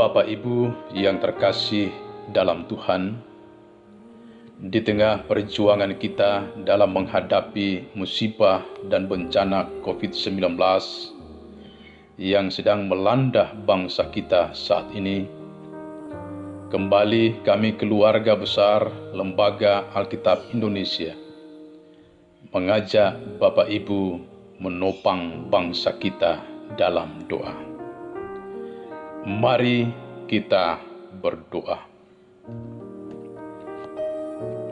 Bapak Ibu yang terkasih dalam Tuhan, di tengah perjuangan kita dalam menghadapi musibah dan bencana COVID-19 yang sedang melanda bangsa kita saat ini, kembali kami keluarga besar Lembaga Alkitab Indonesia mengajak Bapak Ibu menopang bangsa kita dalam doa. Mari kita berdoa.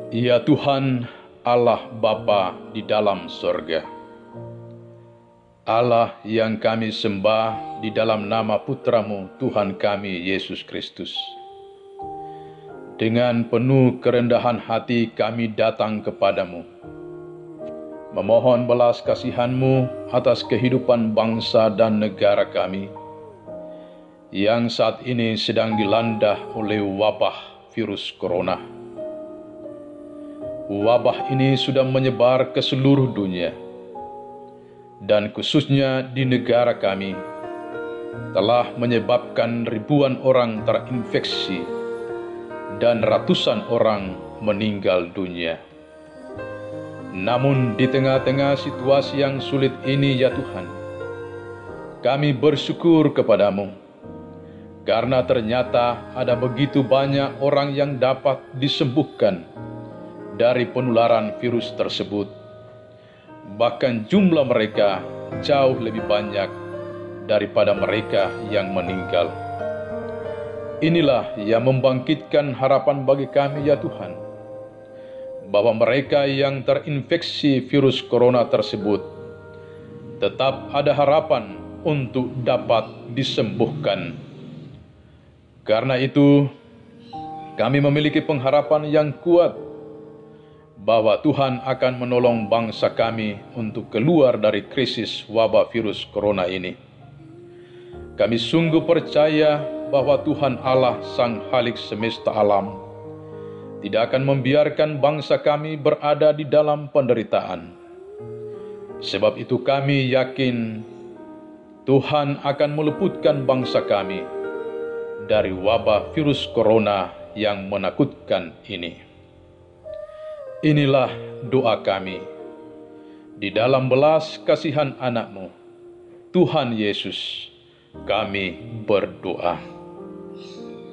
Ya Tuhan, Allah Bapa di dalam sorga, Allah yang kami sembah di dalam nama putramu Tuhan kami Yesus Kristus. Dengan penuh kerendahan hati kami datang kepadamu, memohon belas kasihanmu atas kehidupan bangsa dan negara kami, yang saat ini sedang dilanda oleh wabah virus corona. Wabah ini sudah menyebar ke seluruh dunia, dan khususnya di negara kami, telah menyebabkan ribuan orang terinfeksi dan ratusan orang meninggal dunia. Namun, di tengah-tengah situasi yang sulit ini, ya Tuhan, kami bersyukur kepadamu karena ternyata ada begitu banyak orang yang dapat disembuhkan dari penularan virus tersebut. Bahkan jumlah mereka jauh lebih banyak daripada mereka yang meninggal. Inilah yang membangkitkan harapan bagi kami ya Tuhan, bahwa mereka yang terinfeksi virus corona tersebut tetap ada harapan untuk dapat disembuhkan. Karena itu, kami memiliki pengharapan yang kuat bahwa Tuhan akan menolong bangsa kami untuk keluar dari krisis wabah virus corona ini. Kami sungguh percaya bahwa Tuhan Allah Sang Halik semesta alam tidak akan membiarkan bangsa kami berada di dalam penderitaan. Sebab itu kami yakin Tuhan akan meluputkan bangsa kami dari wabah virus corona yang menakutkan ini. Inilah doa kami. Di dalam belas kasihan anakmu, Tuhan Yesus, kami berdoa.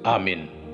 Amin.